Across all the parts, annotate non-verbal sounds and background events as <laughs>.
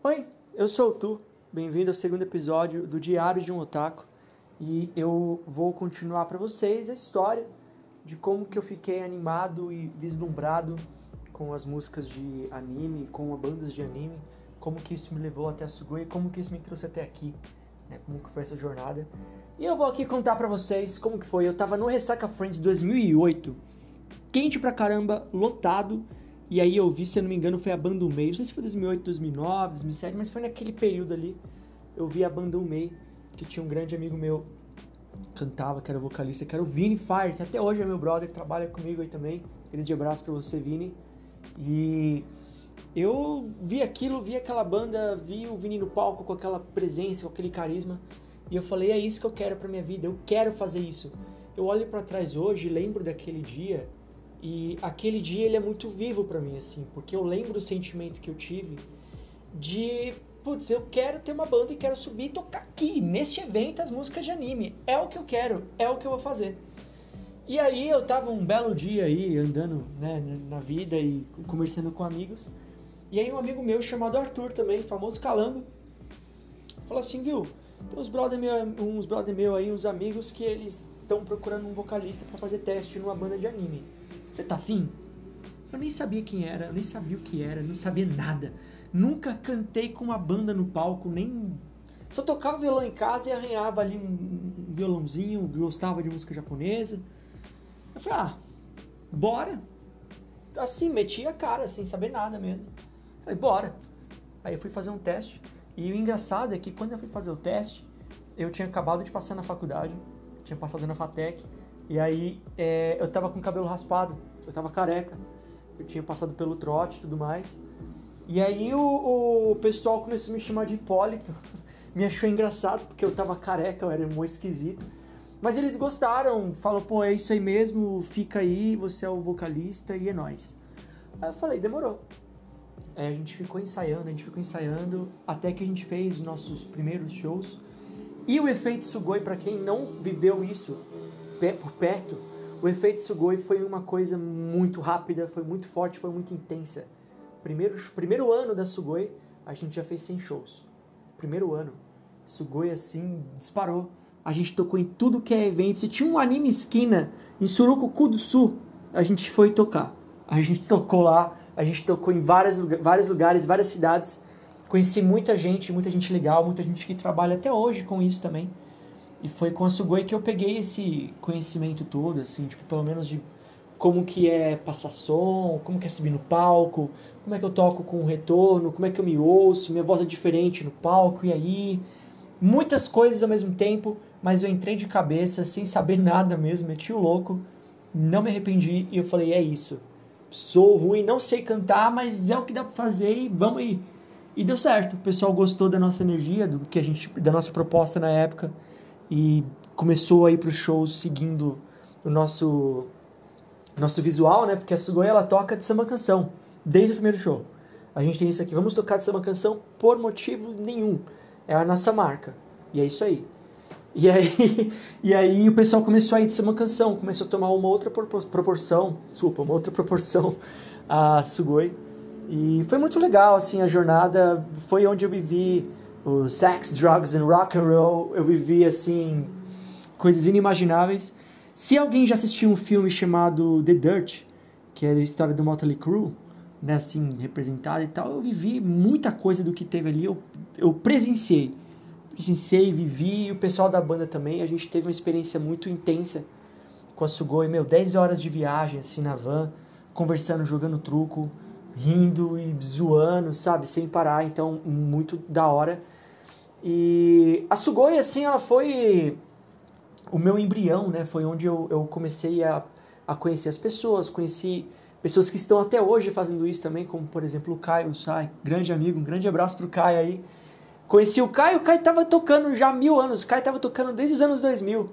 Oi, eu sou o Tu. Bem-vindo ao segundo episódio do Diário de um Otaku. E eu vou continuar para vocês a história de como que eu fiquei animado e vislumbrado com as músicas de anime, com as bandas de anime, como que isso me levou até a Sugoi, como que isso me trouxe até aqui, né? Como que foi essa jornada. E eu vou aqui contar para vocês como que foi. Eu tava no Ressaca Friends 2008, quente pra caramba, lotado, e aí eu vi, se eu não me engano, foi a banda. Não sei se foi 2008, 2009, 2007, mas foi naquele período ali. Eu vi a banda que tinha um grande amigo meu cantava, que era vocalista, que era o Vini Fire, que até hoje é meu brother, trabalha comigo aí também. Grande abraço pra você, Vini. E eu vi aquilo, vi aquela banda, vi o Vini no palco com aquela presença, com aquele carisma. E eu falei, é isso que eu quero pra minha vida, eu quero fazer isso. Eu olho para trás hoje, lembro daquele dia e aquele dia ele é muito vivo para mim, assim, porque eu lembro o sentimento que eu tive de, putz, eu quero ter uma banda e quero subir e tocar aqui, neste evento, as músicas de anime. É o que eu quero, é o que eu vou fazer. E aí eu tava um belo dia aí, andando né, na vida e conversando com amigos. E aí um amigo meu chamado Arthur também, famoso Calango, falou assim, viu, tem uns brother meu, uns brother meu aí, uns amigos que eles estão procurando um vocalista para fazer teste numa banda de anime. Você tá afim? Eu nem sabia quem era, eu nem sabia o que era, não sabia nada. Nunca cantei com uma banda no palco, nem. Só tocava violão em casa e arranhava ali um violãozinho, gostava de música japonesa. Eu falei, ah, bora. Assim, meti a cara, sem saber nada mesmo. Falei, bora. Aí eu fui fazer um teste. E o engraçado é que quando eu fui fazer o teste, eu tinha acabado de passar na faculdade, tinha passado na FATEC, e aí é, eu tava com o cabelo raspado, eu tava careca, eu tinha passado pelo trote e tudo mais. E aí o, o pessoal começou a me chamar de Hipólito, <laughs> me achou engraçado porque eu tava careca, eu era muito esquisito. Mas eles gostaram, falou, pô, é isso aí mesmo, fica aí, você é o vocalista e é nóis. Aí eu falei, demorou. Aí a gente ficou ensaiando, a gente ficou ensaiando, até que a gente fez os nossos primeiros shows. E o efeito Sugoi, para quem não viveu isso, por perto, o efeito Sugoi foi uma coisa muito rápida, foi muito forte, foi muito intensa. Primeiro, primeiro ano da Sugoi, a gente já fez 100 shows. Primeiro ano. Sugoi, assim, disparou. A gente tocou em tudo que é evento. Se tinha um anime esquina em Surucucu do Sul, a gente foi tocar. A gente tocou lá, a gente tocou em várias, vários lugares, várias cidades. Conheci muita gente, muita gente legal, muita gente que trabalha até hoje com isso também. E foi com a Sugoi que eu peguei esse conhecimento todo, assim, tipo, pelo menos de como que é passar som, como que é subir no palco, como é que eu toco com o retorno, como é que eu me ouço, minha voz é diferente no palco, e aí... Muitas coisas ao mesmo tempo, mas eu entrei de cabeça, sem saber <laughs> nada mesmo, meti o louco, não me arrependi, e eu falei, é isso. Sou ruim, não sei cantar, mas é o que dá pra fazer e vamos aí. E deu certo, o pessoal gostou da nossa energia, do que a gente, da nossa proposta na época e começou a ir para os shows seguindo o nosso nosso visual, né? Porque a Sugoi ela toca de samba canção desde o primeiro show. A gente tem isso aqui, vamos tocar de samba canção por motivo nenhum. É a nossa marca. E é isso aí. E aí, <laughs> e aí o pessoal começou a ir de samba canção, começou a tomar uma outra proporção, desculpa, uma outra proporção <laughs> a Sugoi. E foi muito legal, assim, a jornada. Foi onde eu vivi o sex, drugs and rock and roll, eu vivi assim coisas inimagináveis. Se alguém já assistiu um filme chamado The Dirt, que é a história do Motley Crue, né, assim, representado e tal, eu vivi muita coisa do que teve ali, eu, eu presenciei. Presenciei, vivi, e o pessoal da banda também, a gente teve uma experiência muito intensa com a Sugoi, meu, 10 horas de viagem, assim, na van, conversando, jogando truco, rindo e zoando, sabe, sem parar, então, muito da hora. E a Sugoi, assim, ela foi o meu embrião, né? Foi onde eu, eu comecei a, a conhecer as pessoas, conheci pessoas que estão até hoje fazendo isso também, como por exemplo o Caio Sai, grande amigo, um grande abraço pro Caio aí. Conheci o Caio, o Caio tava tocando já há mil anos, o Caio tava tocando desde os anos 2000,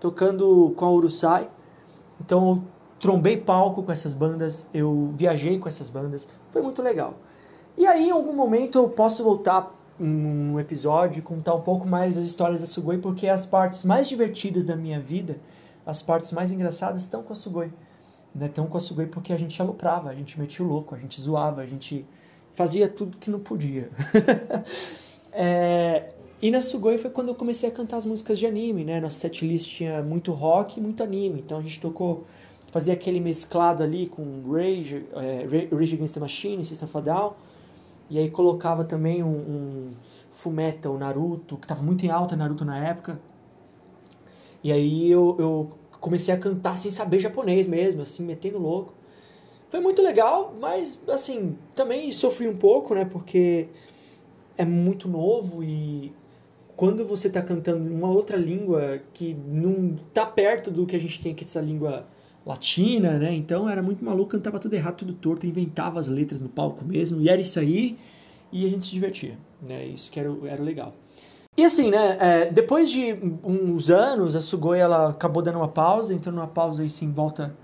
tocando com a Urusai. Então eu trombei palco com essas bandas, eu viajei com essas bandas, foi muito legal. E aí em algum momento eu posso voltar um episódio e contar um pouco mais das histórias da Sugoi, porque as partes mais divertidas da minha vida, as partes mais engraçadas estão com a Sugoi. Né? Estão com a Sugoi porque a gente aloprava, a gente metia o louco, a gente zoava, a gente fazia tudo que não podia. <laughs> é, e na Sugoi foi quando eu comecei a cantar as músicas de anime, né? Nossa setlist tinha muito rock e muito anime. Então a gente tocou, fazia aquele mesclado ali com Rage, é, Rage Against the Machine, System of a Down. E aí colocava também um, um Fullmetal, Naruto, que tava muito em alta Naruto na época. E aí eu, eu comecei a cantar sem saber japonês mesmo, assim, metendo louco. Foi muito legal, mas assim, também sofri um pouco, né? Porque é muito novo e quando você está cantando uma outra língua que não tá perto do que a gente tem aqui, essa língua latina, né? Então era muito maluco, cantava tudo errado, tudo torto, inventava as letras no palco mesmo, e era isso aí, e a gente se divertia, né? Isso que era, era legal. E assim, né, é, depois de uns anos, a Sugoi ela acabou dando uma pausa, entrou numa pausa aí sem volta,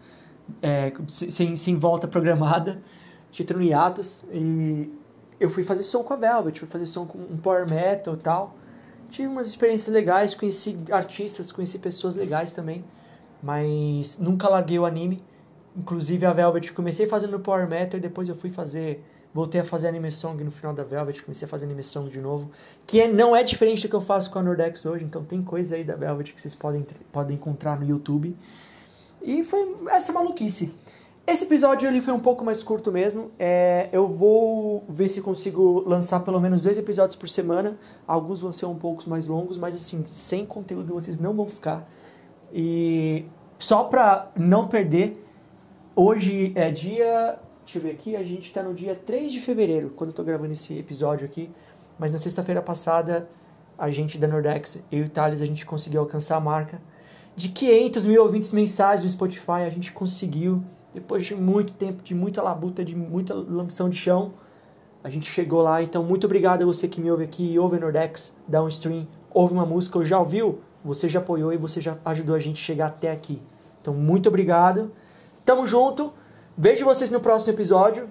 é, sem, sem volta programada, entrou no hiatus, e eu fui fazer som com a Velvet, fui fazer som com um power metal e tal. Tive umas experiências legais, conheci artistas, conheci pessoas legais também, mas nunca larguei o anime. Inclusive a Velvet, comecei fazendo power metal e depois eu fui fazer voltei a fazer anime song no final da Velvet, comecei a fazer anime song de novo, que é, não é diferente do que eu faço com a Nordex hoje, então tem coisa aí da Velvet que vocês podem, podem encontrar no YouTube. E foi essa maluquice. Esse episódio ele foi um pouco mais curto mesmo. É, eu vou ver se consigo lançar pelo menos dois episódios por semana. Alguns vão ser um pouco mais longos, mas assim, sem conteúdo vocês não vão ficar. E só pra não perder, hoje é dia Deixa eu ver aqui, a gente está no dia 3 de fevereiro, quando eu estou gravando esse episódio aqui. Mas na sexta-feira passada, a gente da Nordex, eu e o Thales, a gente conseguiu alcançar a marca de 500 mil ouvintes mensais no Spotify. A gente conseguiu, depois de muito tempo, de muita labuta, de muita lampição de chão, a gente chegou lá. Então, muito obrigado a você que me ouve aqui, ouve a Nordex, dá um stream, ouve uma música ou já ouviu, você já apoiou e você já ajudou a gente a chegar até aqui. Então, muito obrigado. Tamo junto. Vejo vocês no próximo episódio.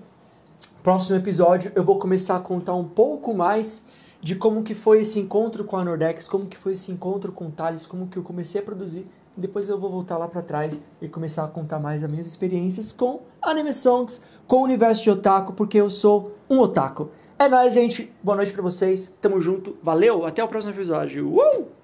Próximo episódio eu vou começar a contar um pouco mais de como que foi esse encontro com a Nordex, como que foi esse encontro com o Thales, como que eu comecei a produzir. Depois eu vou voltar lá para trás e começar a contar mais as minhas experiências com anime songs, com o universo de otaku, porque eu sou um otaku. É nóis, gente. Boa noite para vocês. Tamo junto. Valeu. Até o próximo episódio. Uh!